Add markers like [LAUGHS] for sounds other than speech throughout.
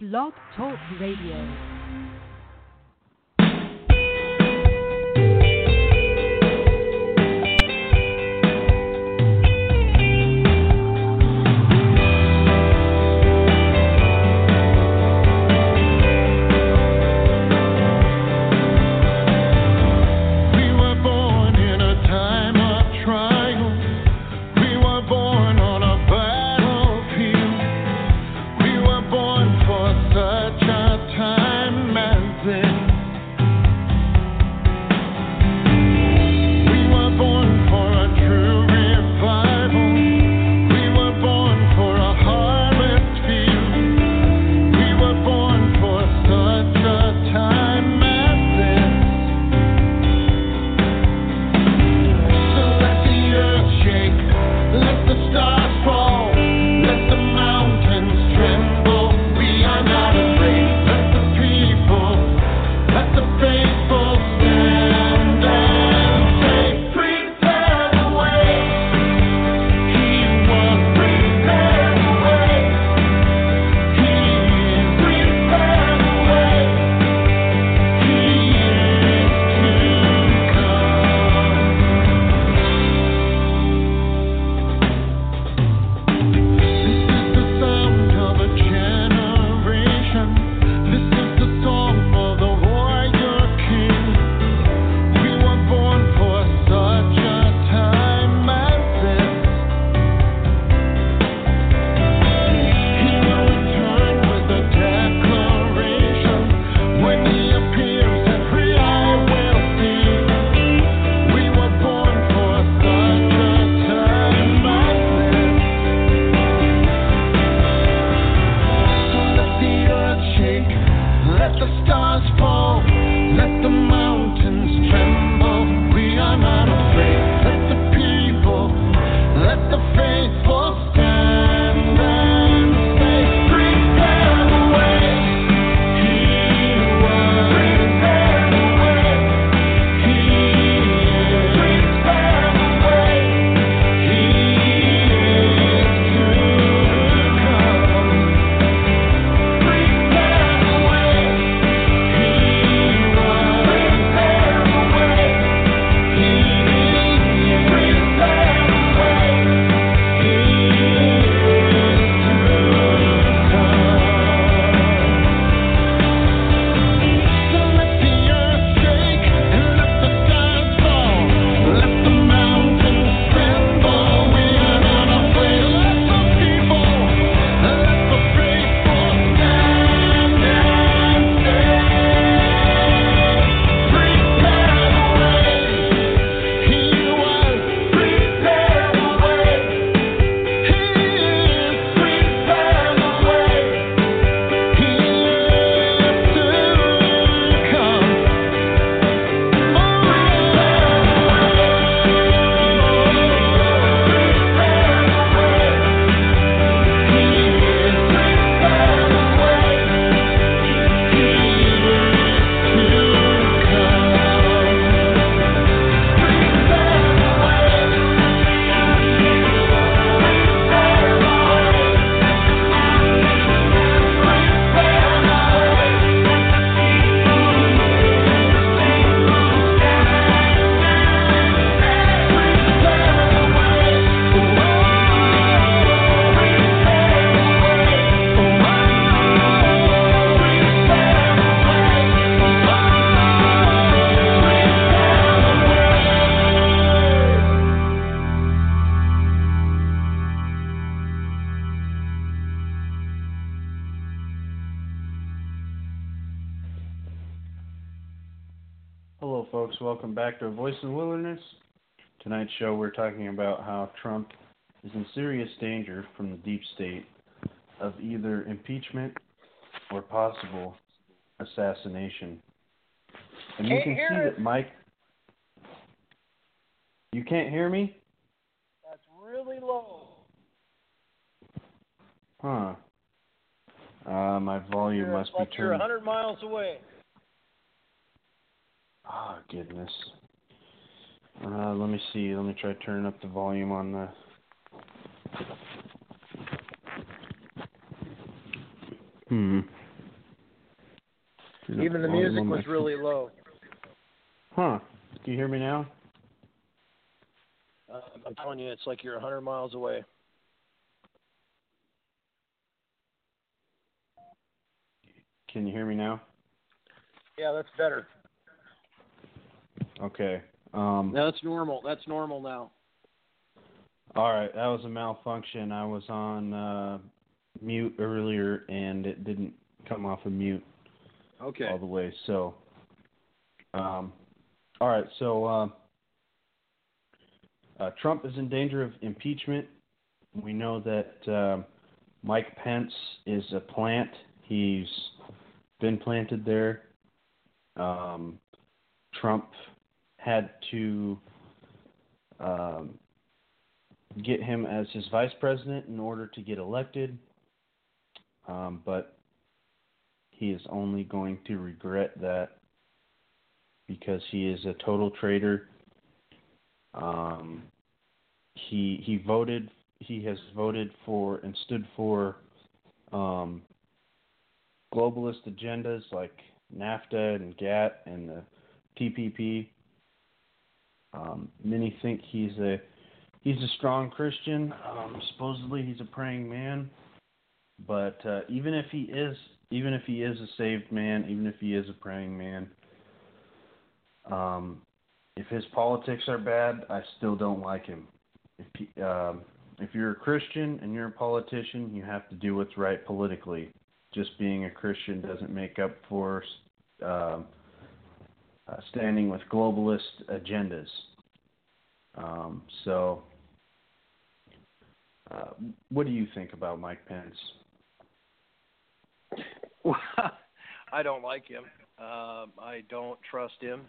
Blog Talk Radio. were talking about how Trump is in serious danger from the deep state of either impeachment or possible assassination. And you can see that Mike. You can't hear me? That's really low. Huh. Uh, my volume must be turned. You're 100 miles away. Oh, goodness. Uh, let me see. Let me try turning up the volume on the. Hmm. Turn Even the music was really low. Huh. Do you hear me now? Uh, I'm telling you, it's like you're 100 miles away. Can you hear me now? Yeah, that's better. Okay. Um, No, that's normal. That's normal now. All right, that was a malfunction. I was on uh, mute earlier, and it didn't come off of mute Okay. all the way. So, um, all right. So, uh, uh, Trump is in danger of impeachment. We know that um Mike Pence is a plant. He's been planted there. Um, Trump had to um, get him as his vice president in order to get elected. Um, but he is only going to regret that because he is a total traitor. Um, he he voted. He has voted for and stood for um, globalist agendas like NAFTA and GATT and the TPP. Um, many think he's a he's a strong Christian. Um, supposedly he's a praying man, but uh, even if he is even if he is a saved man, even if he is a praying man, um, if his politics are bad, I still don't like him. If he, um, if you're a Christian and you're a politician, you have to do what's right politically. Just being a Christian doesn't make up for um, uh, standing with globalist agendas. Um, so, uh, what do you think about Mike Pence? [LAUGHS] I don't like him. Um, I don't trust him.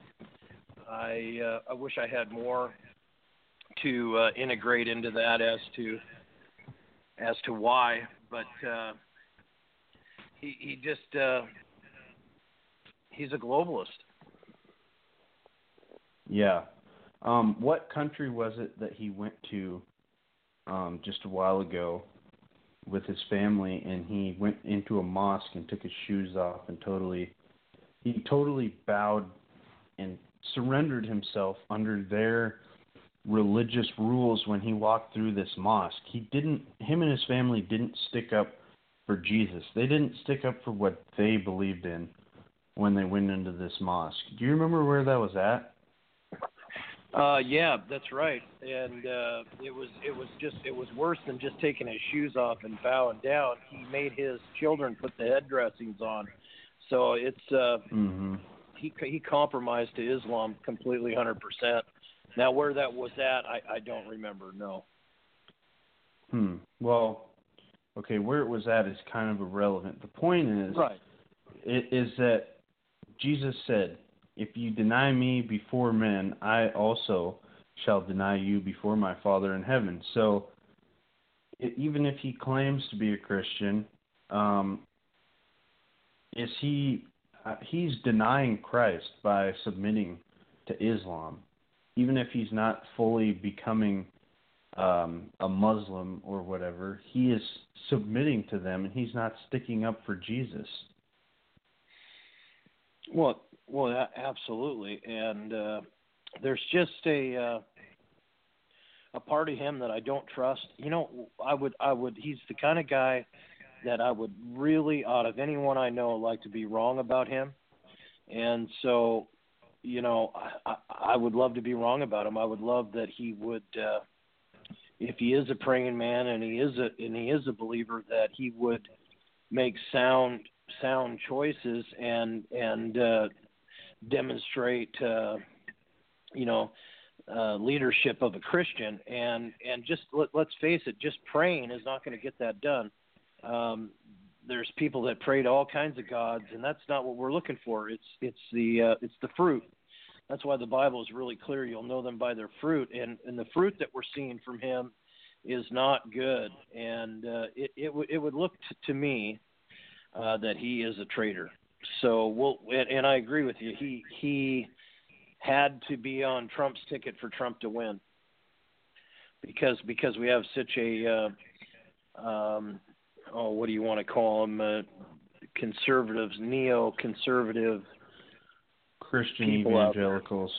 I uh, I wish I had more to uh, integrate into that as to as to why, but uh, he he just uh, he's a globalist. Yeah. Um, what country was it that he went to um, just a while ago with his family, and he went into a mosque and took his shoes off and totally, he totally bowed and surrendered himself under their religious rules when he walked through this mosque. He didn't, him and his family didn't stick up for Jesus. They didn't stick up for what they believed in when they went into this mosque. Do you remember where that was at? Uh, yeah, that's right. And uh, it was it was just it was worse than just taking his shoes off and bowing down. He made his children put the head dressings on. So it's uh, Mm-hmm. he he compromised to Islam completely, hundred percent. Now where that was at, I I don't remember. No. Hmm. Well, okay, where it was at is kind of irrelevant. The point is, Right. it is that Jesus said, "If you deny me before men, I also shall deny you before my Father in heaven." So, even if he claims to be a Christian, um, is he? Uh, he's denying Christ by submitting to Islam, even if he's not fully becoming um, a Muslim or whatever, he is submitting to them and he's not sticking up for Jesus. Well, well, absolutely. And uh, there's just a uh, a part of him that I don't trust. You know, I would I would he's the kind of guy that I would really out of anyone I know like to be wrong about him. And so, you know, I, I, I would love to be wrong about him. I would love that he would uh if he is a praying man and he is a and he is a believer that he would make sound sound choices and and uh demonstrate uh you know uh leadership of a Christian. And and just let, let's face it just praying is not going to get that done. Um there's people that pray to all kinds of gods and that's not what we're looking for. It's it's the uh, it's the fruit. That's why the bible is really clear. You'll know them by their fruit. And and the fruit that we're seeing from him is not good. And uh it it, w- it would look t- to me uh that he is a traitor so we'll and, and i agree with you he he had to be on trump's ticket for trump to win because because we have such a uh um oh what do you want to call them uh, conservatives, neo-conservative. Christian People out there. evangelicals.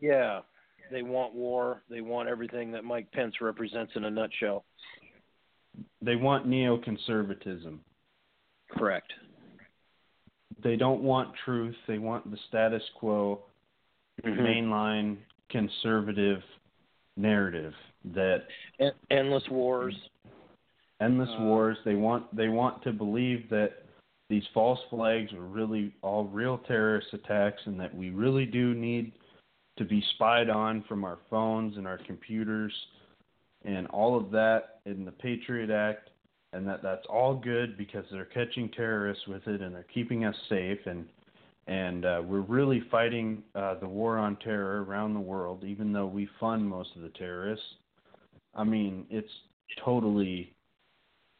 Yeah, they want war. They want everything that Mike Pence represents in a nutshell. They want neoconservatism. Correct. They don't want truth. They want the status quo, Mhm. mainline conservative narrative that En- endless wars. endless Uh, wars. They want they want to believe that these false flags are really all real terrorist attacks, and that we really do need to be spied on from our phones and our computers, and all of that in the Patriot Act, and that that's all good because they're catching terrorists with it and they're keeping us safe, and and uh, we're really fighting uh, the war on terror around the world, even though we fund most of the terrorists. I mean, it's totally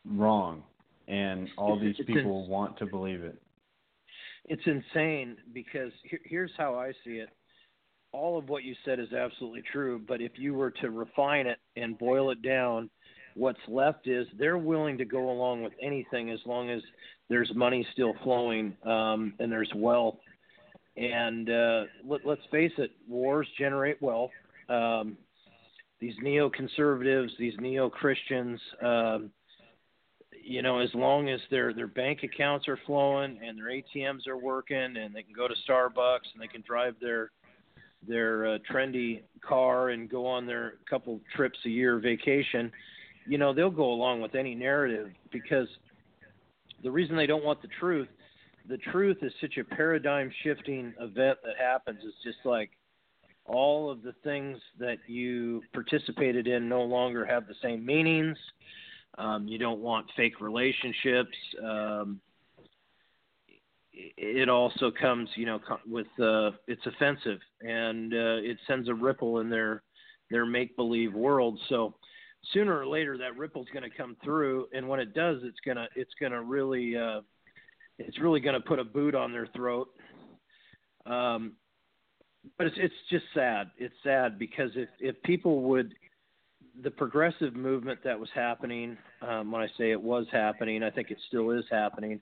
wrong, and all these people want to believe it. It's insane because here, here's how I see it. All of what you said is absolutely true, but if you were to refine it and boil it down, what's left is they're willing to go along with anything as long as there's money still flowing um, and there's wealth. And uh, let, let's face it, wars generate wealth. Um, these neoconservatives, these neo-Christians, um, you know, as long as their their bank accounts are flowing and their ATMs are working and they can go to Starbucks and they can drive their their uh, trendy car and go on their couple trips a year vacation, you know, they'll go along with any narrative because the reason they don't want the truth, the truth is such a paradigm shifting event that happens. It's just like all of the things that you participated in no longer have the same meanings. Um, you don't want fake relationships. Um, it also comes, you know, with uh, it's offensive and uh, it sends a ripple in their their make believe world. So sooner or later that ripple's going to come through, and when it does, it's gonna it's gonna really uh, it's really going to put a boot on their throat. Um, but it's it's just sad. It's sad because if if people would the progressive movement that was happening, um, when I say it was happening, I think it still is happening.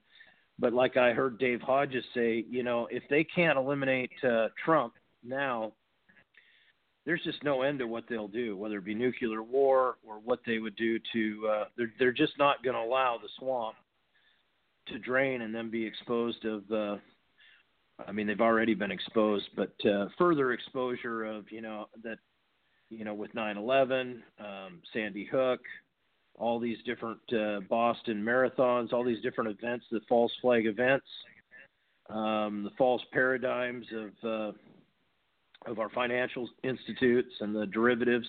But like I heard Dave Hodges say, you know, if they can't eliminate uh, Trump now, there's just no end to what they'll do, whether it be nuclear war or what they would do to. Uh, they're they're just not going to allow the swamp to drain and then be exposed of. Uh, I mean, they've already been exposed, but uh, further exposure of you know that you know, with 9/11, um, Sandy Hook, all these different uh, Boston marathons, all these different events, the false flag events, um, the false paradigms of uh, of our financial institutes and the derivatives,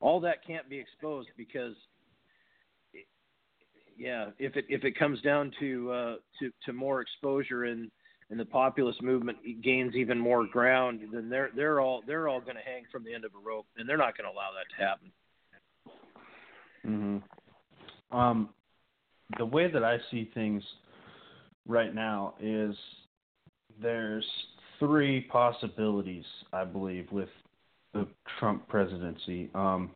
all that can't be exposed because, yeah, if it if it comes down to uh, to to more exposure and and the populist movement gains even more ground, then they're they're all they're all going to hang from the end of a rope, and they're not going to allow that to happen. hmm Um, the way that I see things right now is there's three possibilities, I believe, with the Trump presidency. Um,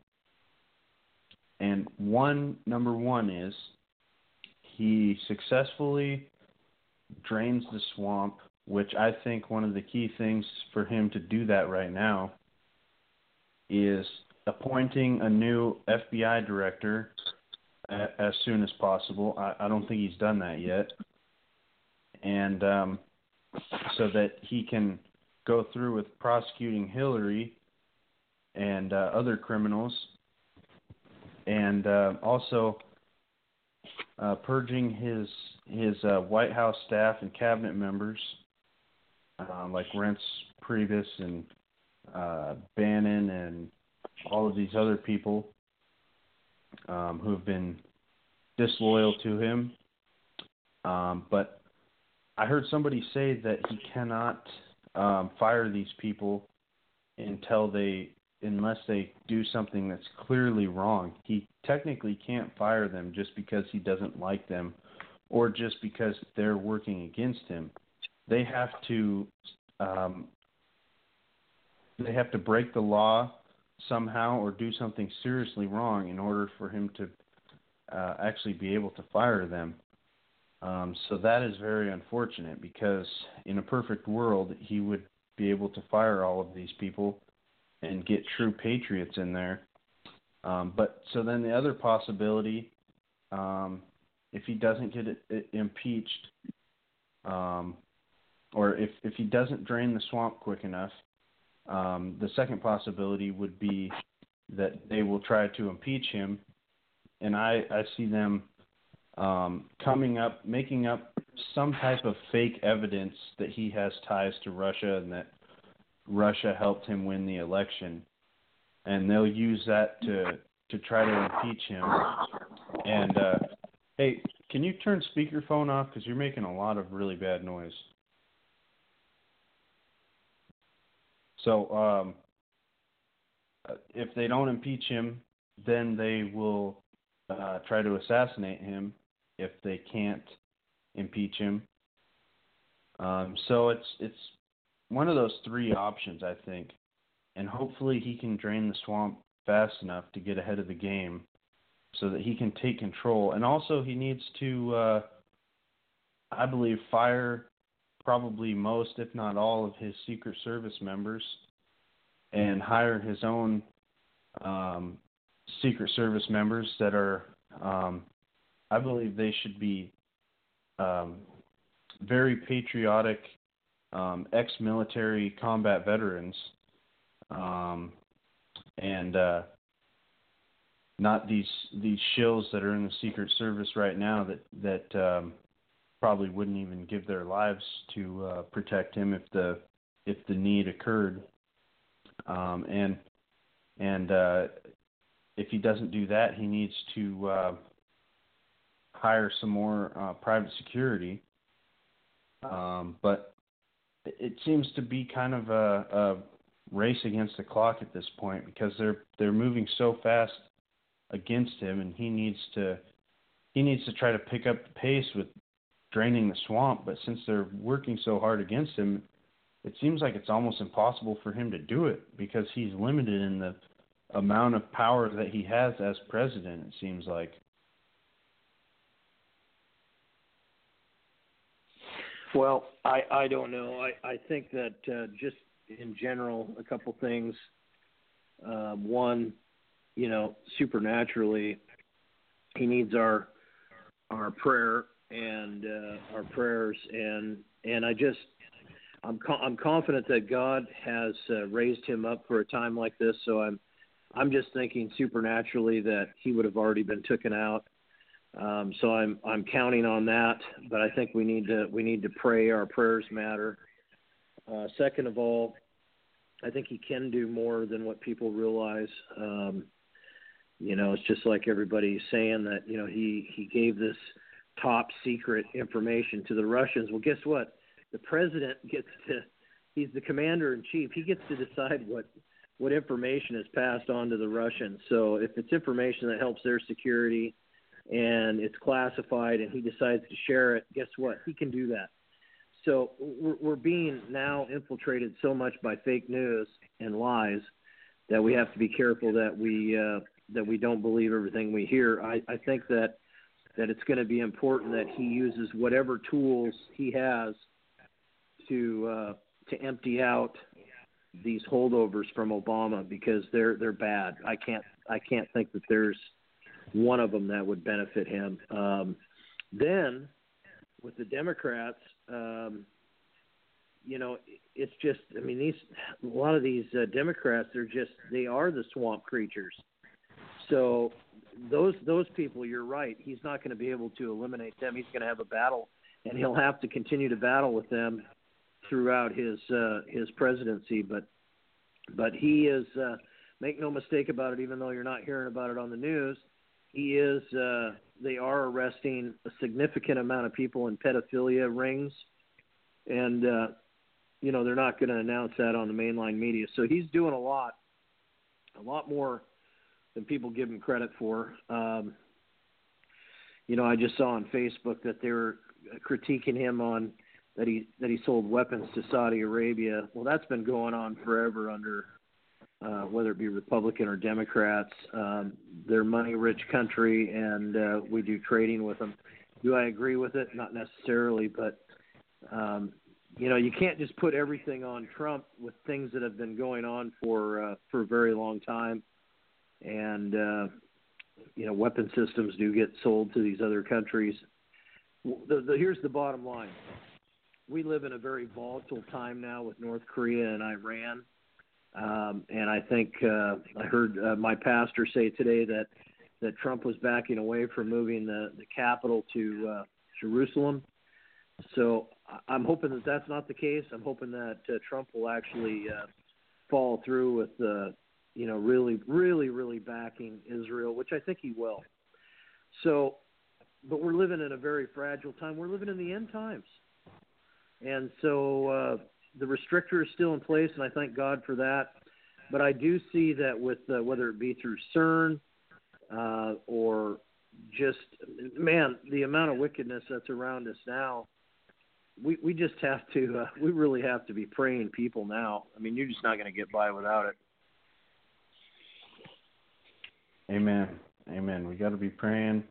and one, number one is he successfully drains the swamp, which I think one of the key things for him to do that right now is appointing a new FBI director as soon as possible. I, I don't think he's done that yet. And um, so that he can go through with prosecuting Hillary and uh, other criminals, and uh, also uh, purging his his uh, White House staff and cabinet members, uh, like Reince Priebus and uh, Bannon and all of these other people um, who have been disloyal to him. Um, but I heard somebody say that he cannot um, fire these people until they, unless they do something that's clearly wrong. He technically can't fire them just because he doesn't like them, or just because they're working against him. They have to, um, they have to break the law somehow or do something seriously wrong in order for him to uh, actually be able to fire them. Um, so that is very unfortunate because in a perfect world, he would be able to fire all of these people and get true patriots in there. Um, but so then the other possibility, um, if he doesn't get impeached, um, or if if he doesn't drain the swamp quick enough, um, the second possibility would be that they will try to impeach him, and I I see them um, coming up, making up some type of fake evidence that he has ties to Russia and that Russia helped him win the election, and they'll use that to to try to impeach him. And uh, hey, can you turn speakerphone off because you're making a lot of really bad noise. So um, if they don't impeach him, then they will uh, try to assassinate him if they can't impeach him. Um, so it's it's one of those three options, I think, and hopefully he can drain the swamp fast enough to get ahead of the game, so that he can take control. And also, he needs to, uh, I believe, fire probably most, if not all, of his Secret Service members, and hire his own um, Secret Service members that are um, I believe they should be um, very patriotic, um, ex-military combat veterans, um, and uh, not these these shills that are in the Secret Service right now that that um, probably wouldn't even give their lives to uh, protect him if the if the need occurred, um, and and uh, if he doesn't do that, he needs to uh, hire some more uh, private security. Um, but it seems to be kind of a, a race against the clock at this point because they're they're moving so fast against him, and he needs to he needs to try to pick up the pace with draining the swamp. But since they're working so hard against him, it seems like it's almost impossible for him to do it because he's limited in the amount of power that he has as president. It seems like. Well, I I don't know. I I think that uh, just in general, a couple things. Uh, one, you know, supernaturally, he needs our our prayer and uh, our prayers, and and I just I'm co- I'm confident that God has uh, raised him up for a time like this. So I'm I'm just thinking supernaturally that he would have already been taken out um, so I'm I'm counting on that, but I think we need to we need to pray. Our prayers matter. Uh, second of all, I think he can do more than what people realize. Um, you know, it's just like everybody's saying that you know he he gave this top secret information to the Russians. Well, guess what? The president gets to he's the commander in chief. He gets to decide what what information is passed on to the Russians. So if it's information that helps their security and it's classified and he decides to share it, guess what? He can do that. So we're, we're being now infiltrated so much by fake news and lies that we have to be careful that we uh, that we don't believe everything we hear. I, I think that that it's going to be important that he uses whatever tools he has to uh, to empty out these holdovers from Obama because they're they're bad. I can't I can't think that there's one of them that would benefit him. Um, then with the Democrats, um, you know, it's just I mean these a lot of these uh, Democrats they're just they are the swamp creatures. So those those people, you're right. He's not going to be able to eliminate them. He's going to have a battle, and he'll have to continue to battle with them throughout his uh, his presidency. But but he is uh, make no mistake about it. Even though you're not hearing about it on the news, is. Uh, they are arresting a significant amount of people in pedophilia rings, and uh, you know they're not going to announce that on the mainline media. So he's doing a lot, a lot more than people give him credit for. Um, you know, I just saw on Facebook that they were critiquing him on that he that he sold weapons to Saudi Arabia. Well, that's been going on forever under uh, whether it be Republican or Democrats. Um, they're money rich country, and uh, we do trading with them. Do I agree with it? Not necessarily, but um, you know, you can't just put everything on Trump with things that have been going on for uh, for a very long time, and uh, you know, weapon systems do get sold to these other countries. The, the, here's the bottom line: we live in a very volatile time now with North Korea and Iran, um, and I think uh, I heard uh, my pastor say today that that Trump was backing away from moving the the capital to uh, Jerusalem. So I'm hoping that that's not the case. I'm hoping that uh, Trump will actually uh, follow through with, uh, you know, really, really, really backing Israel, which I think he will. So, but we're living in a very fragile time. We're living in the end times, and so uh, the restrictor is still in place, and I thank God for that. But I do see that with uh, whether it be through CERN uh, or just man, the amount of wickedness that's around us now we we just have to uh, we really have to be praying people now. I mean, you're just not going to get by without it. Amen. Amen. We got to be praying.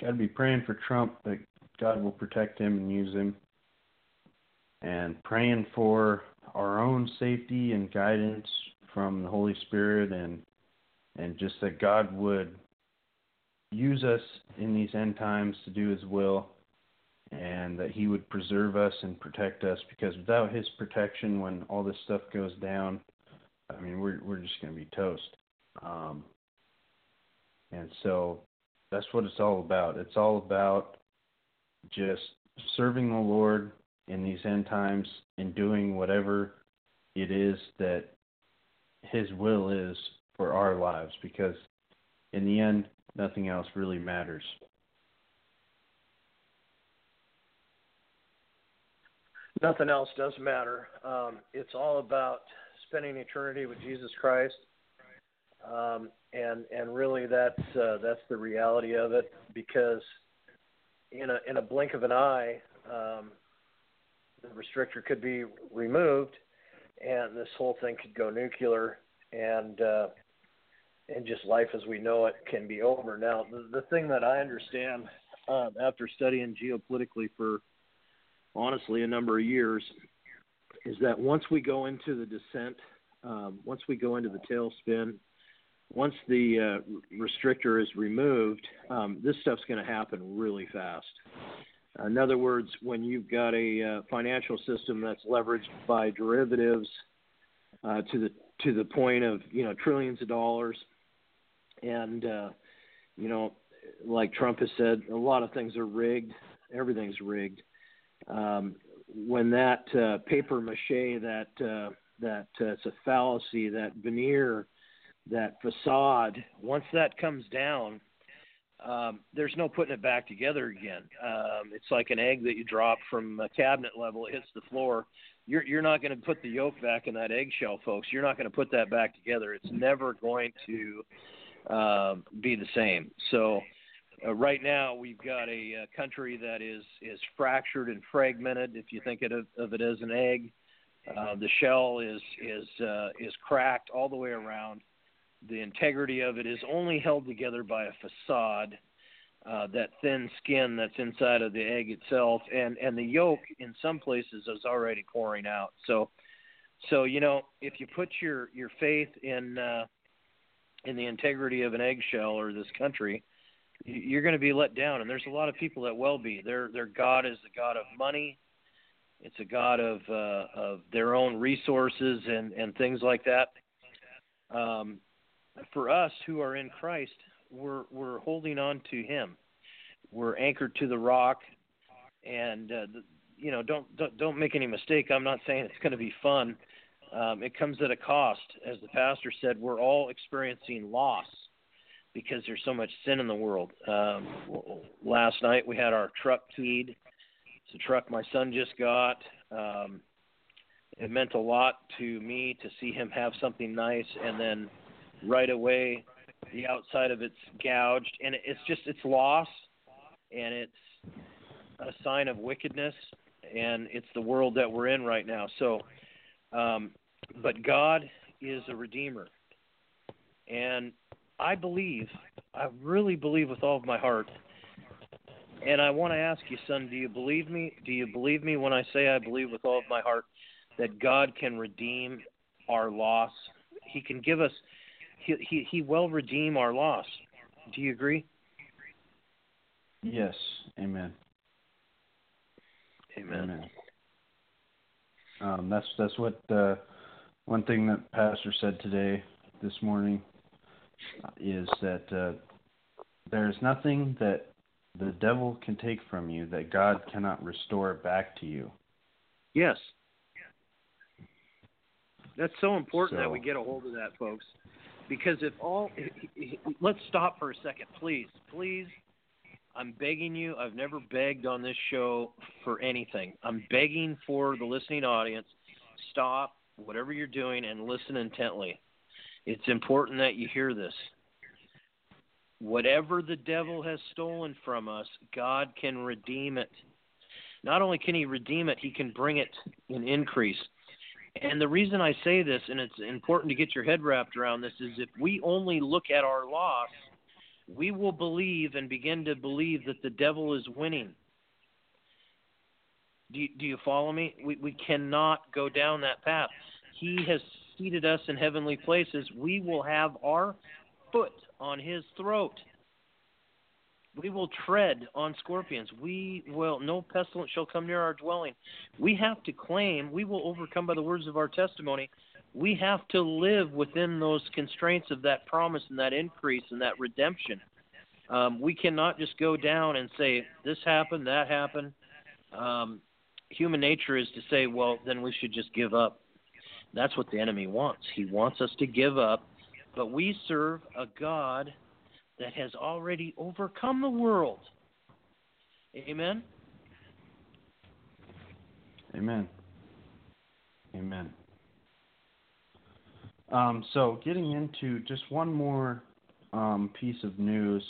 Got to be praying for Trump that God will protect him and use him, and praying for our own safety and guidance from the Holy Spirit, and and just that God would use us in these end times to do His will and that he would preserve us and protect us because without his protection when all this stuff goes down i mean we're we're just going to be toast. Um and so that's what it's all about. It's all about just serving the lord in these end times and doing whatever it is that his will is for our lives because in the end nothing else really matters Nothing else does matter. Um, it's all about spending eternity with Jesus Christ, um, and and really that's uh, that's the reality of it. Because in a in a blink of an eye, um, the restrictor could be removed, and this whole thing could go nuclear, and uh, and just life as we know it can be over. Now, the, the thing that I understand um, after studying geopolitically for honestly a number of years is that once we go into the descent, um, once we go into the tailspin, once the uh, restrictor is removed, um, this stuff's going to happen really fast. In other words, when you've got a uh, financial system that's leveraged by derivatives uh, to the to the point of you know trillions of dollars, and uh, you know, like Trump has said, a lot of things are rigged. Everything's rigged um, when that uh, paper mache, that uh, that uh, it's a fallacy, that veneer, that facade, once that comes down, um, there's no putting it back together again. Um, it's like an egg that you drop from a cabinet level, it hits the floor. You're you're not going to put the yolk back in that eggshell, folks. You're not going to put that back together. It's never going to uh, be the same. So uh, right now, we've got a, a, country that is is fractured and fragmented. If you think of, of it as an egg, uh, the shell is is uh, is cracked all the way around. The integrity of it is only held together by a facade, uh, that thin skin that's inside of the egg itself, and and the yolk in some places is already pouring out. So, so you know, if you put your your faith in uh, in the integrity of an eggshell or this country, you're going to be let down. And there's a lot of people that will be. Their their God is the God of money. It's a God of uh, of their own resources and and things like that. Um, for us who are in Christ, we're we're holding on to Him. We're anchored to the rock, and uh, the, you know don't, don't don't make any mistake. I'm not saying it's going to be fun. Um, it comes at a cost, as the pastor said. We're all experiencing loss because there's so much sin in the world. Um, last night we had our truck keyed. It's a truck my son just got. Um, it meant a lot to me to see him have something nice, and then right away the outside of it's gouged, and it's just it's loss, and it's a sign of wickedness, and it's the world that we're in right now. So, um, but God is a redeemer, and I believe, I really believe with all of my heart, And I want to ask you, son, do you believe me? Do you believe me when I say I believe with all of my heart that God can redeem our loss? He can give us. He he, he will redeem our loss. Do you agree? Yes. Amen. Amen. Amen. Um, that's that's what uh, one thing that Pastor said today, this morning, is that uh, there is nothing that the devil can take from you that God cannot restore back to you. Yes. That's so important that we get a hold of that, folks. Because if all, let's stop for a second, please, please. I'm begging you. I've never begged on this show for anything. I'm begging for the listening audience. Stop whatever you're doing and listen intently. It's important that you hear this. Whatever the devil has stolen from us, God can redeem it. Not only can he redeem it, he can bring it in increase. And the reason I say this, and it's important to get your head wrapped around this, is if we only look at our loss, we will believe and begin to believe that the devil is winning. Do you, do you follow me? We, we cannot go down that path. He has seated us in heavenly places. We will have our foot on his throat. We will tread on scorpions. We will, no pestilence shall come near our dwelling. We have to claim, we will overcome by the words of our testimony. We have to live within those constraints of that promise and that increase and that redemption. Um, we cannot just go down and say, this happened, that happened. Um, human nature is to say, well, then we should just give up. That's what the enemy wants. He wants us to give up. But we serve a God that has already overcome the world. Amen. Amen. Amen. Um, so, getting into just one more um, piece of news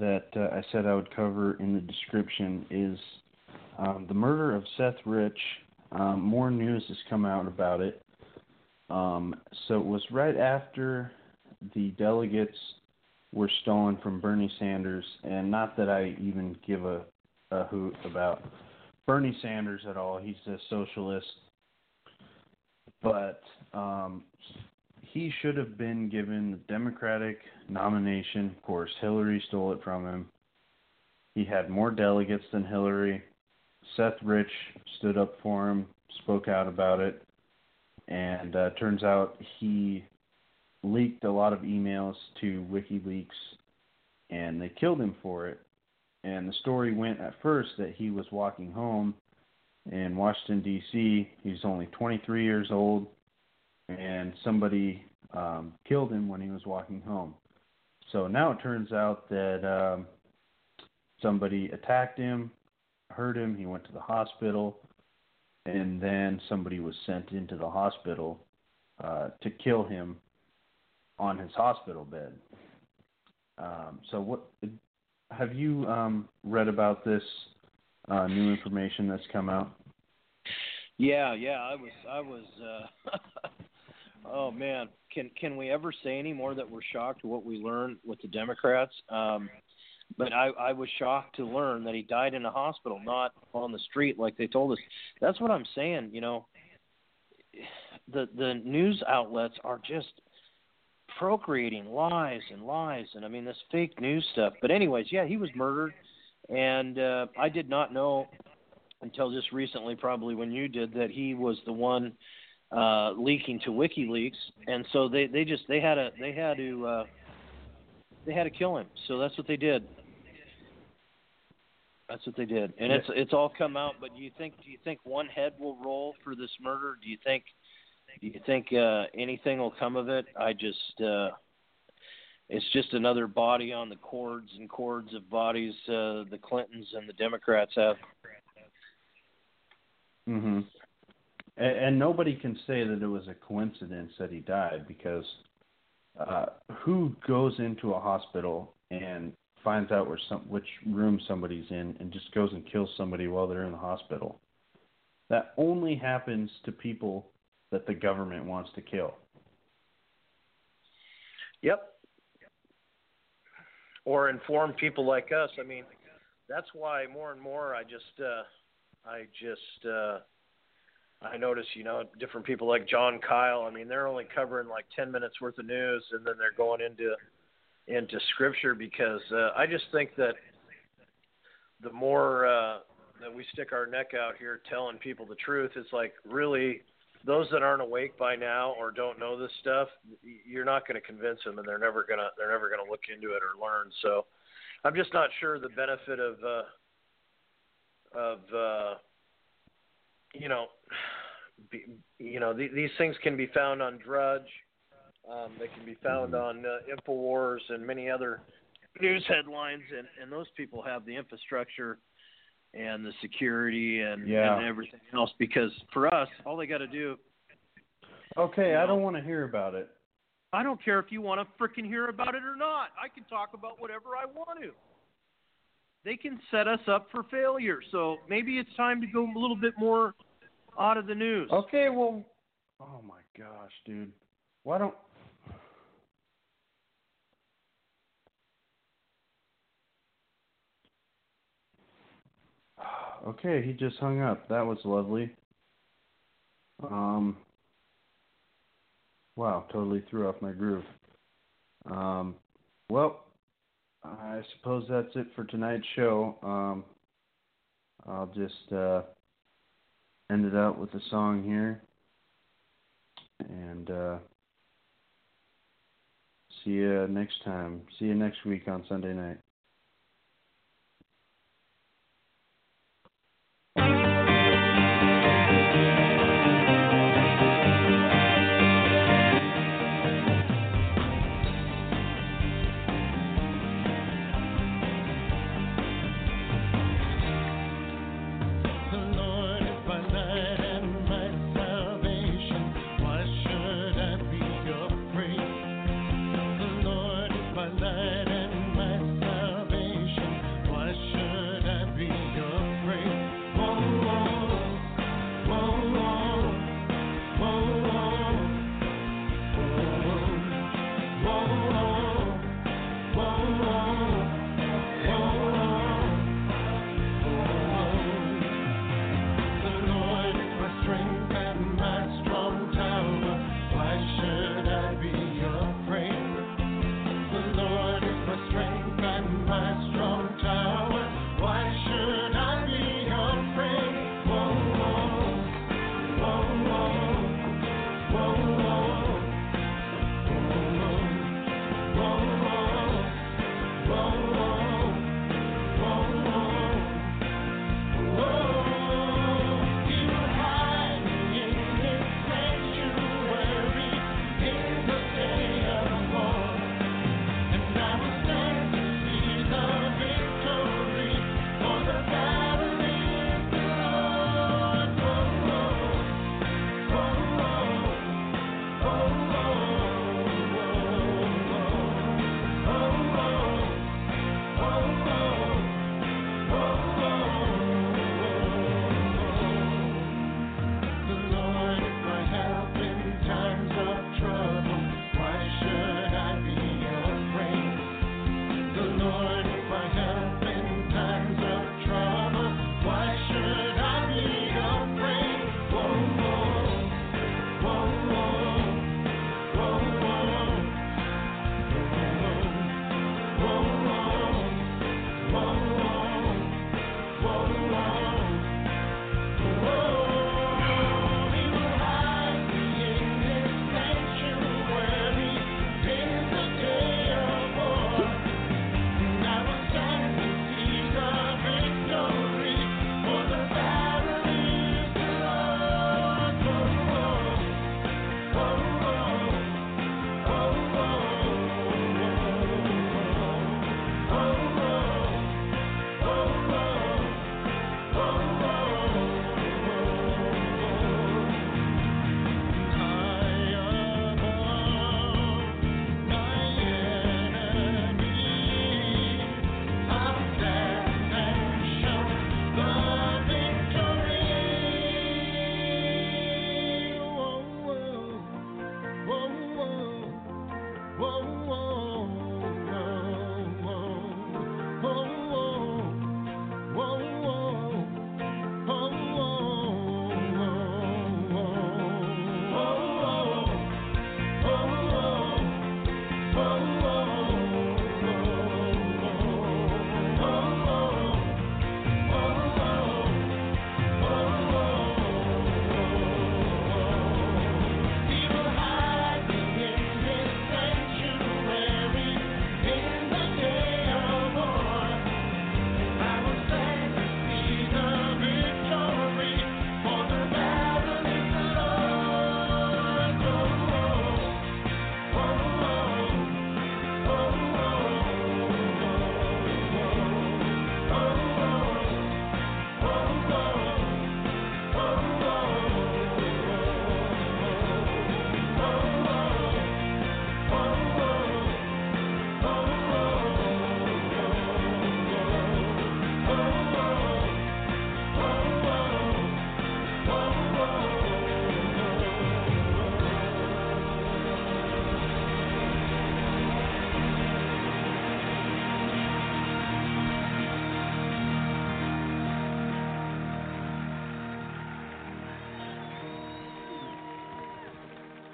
that uh, I said I would cover in the description is um, the murder of Seth Rich. Um, more news has come out about it. Um, so, it was right after the delegates were stolen from Bernie Sanders, and not that I even give a, a hoot about Bernie Sanders at all. He's a socialist, but um, he should have been given the Democratic nomination. Of course, Hillary stole it from him. He had more delegates than Hillary. Seth Rich stood up for him, spoke out about it, and uh, turns out he leaked a lot of emails to WikiLeaks, and they killed him for it. And the story went at first that he was walking home in Washington, D.C. He's only 23 years old, and somebody um, killed him when he was walking home. So now it turns out that um, somebody attacked him, hurt him, he went to the hospital, and then somebody was sent into the hospital uh, to kill him on his hospital bed. Um, so what have you um, read about this uh, new information that's come out? Yeah, yeah, I was, I was. uh [LAUGHS] Oh man, can can we ever say any more that we're shocked at what we learned with the Democrats? Um, but I, I was shocked to learn that he died in a hospital, not on the street like they told us. That's what I'm saying. You know, the the news outlets are just procreating lies and lies, and I mean this fake news stuff. But anyways, yeah, he was murdered, and uh, I did not know until just recently, probably when you did, that he was the one uh, leaking to WikiLeaks, and so they they just they had a they had to uh, they had to kill him. So that's what they did. That's what they did, and it's it's all come out. But do you think do you think one head will roll for this murder? Do you think do you think uh, anything will come of it? I just uh, it's just another body on the cords and cords of bodies uh, the Clintons and the Democrats have. Mhm. And, and nobody can say that it was a coincidence that he died because uh, who goes into a hospital and finds out where some which room somebody's in and just goes and kills somebody while they're in the hospital? That only happens to people that the government wants to kill. Yep. Or inform people like us. I mean, that's why more and more I just uh, I just uh, I notice you know different people like John Kyle. I mean, they're only covering like ten minutes worth of news, and then they're going into into scripture because uh, I just think that the more uh, that we stick our neck out here telling people the truth, it's like really those that aren't awake by now or don't know this stuff, you're not going to convince them, and they're never gonna they're never gonna look into it or learn. So I'm just not sure the benefit of uh, of uh, you know be, you know th- these things can be found on Drudge. Um, they can be found on uh, Infowars and many other news headlines, and, and those people have the infrastructure and the security and, Yeah. and everything else. Because for us, all they got to do, Okay, I don't want to hear about it. I don't care if you want to freaking hear about it or not. I can talk about whatever I want to. They can set us up for failure. So maybe it's time to go a little bit more out of the news. Okay, well, oh my gosh, dude, why don't? Okay, he just hung up. That was lovely. Um, wow, totally threw off my groove. Um, well, I suppose that's it for tonight's show. Um, I'll just uh, end it out with a song here. And uh, see you next time. See you next week on Sunday night.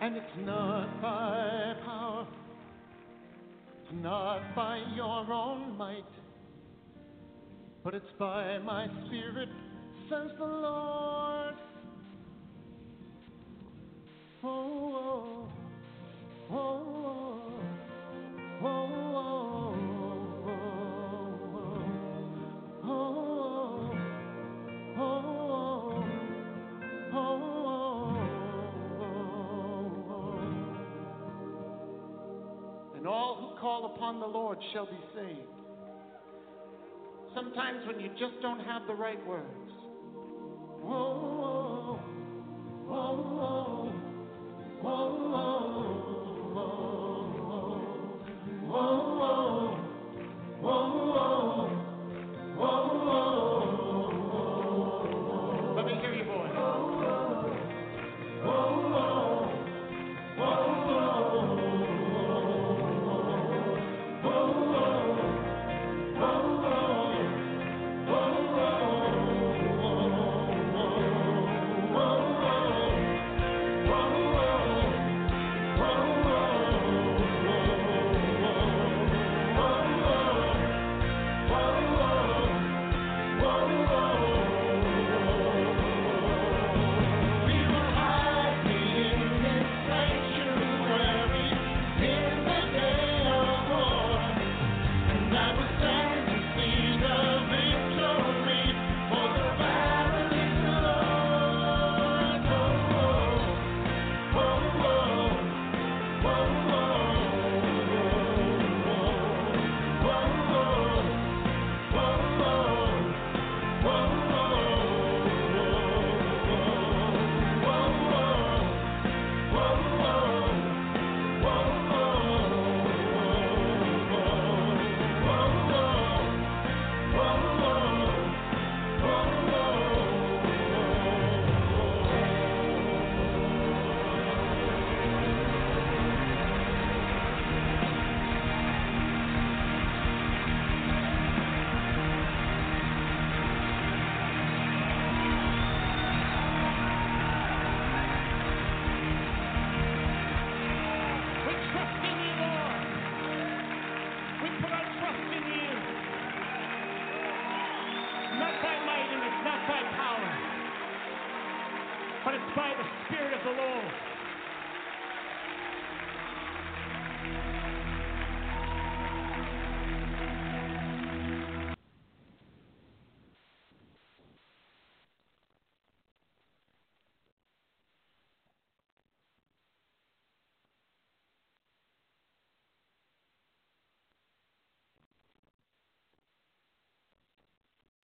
And it's not by power, not by your own might, but it's by my spirit, says the Lord. oh, oh, oh. oh, oh. oh. upon the Lord shall be saved. Sometimes when you just don't have the right words,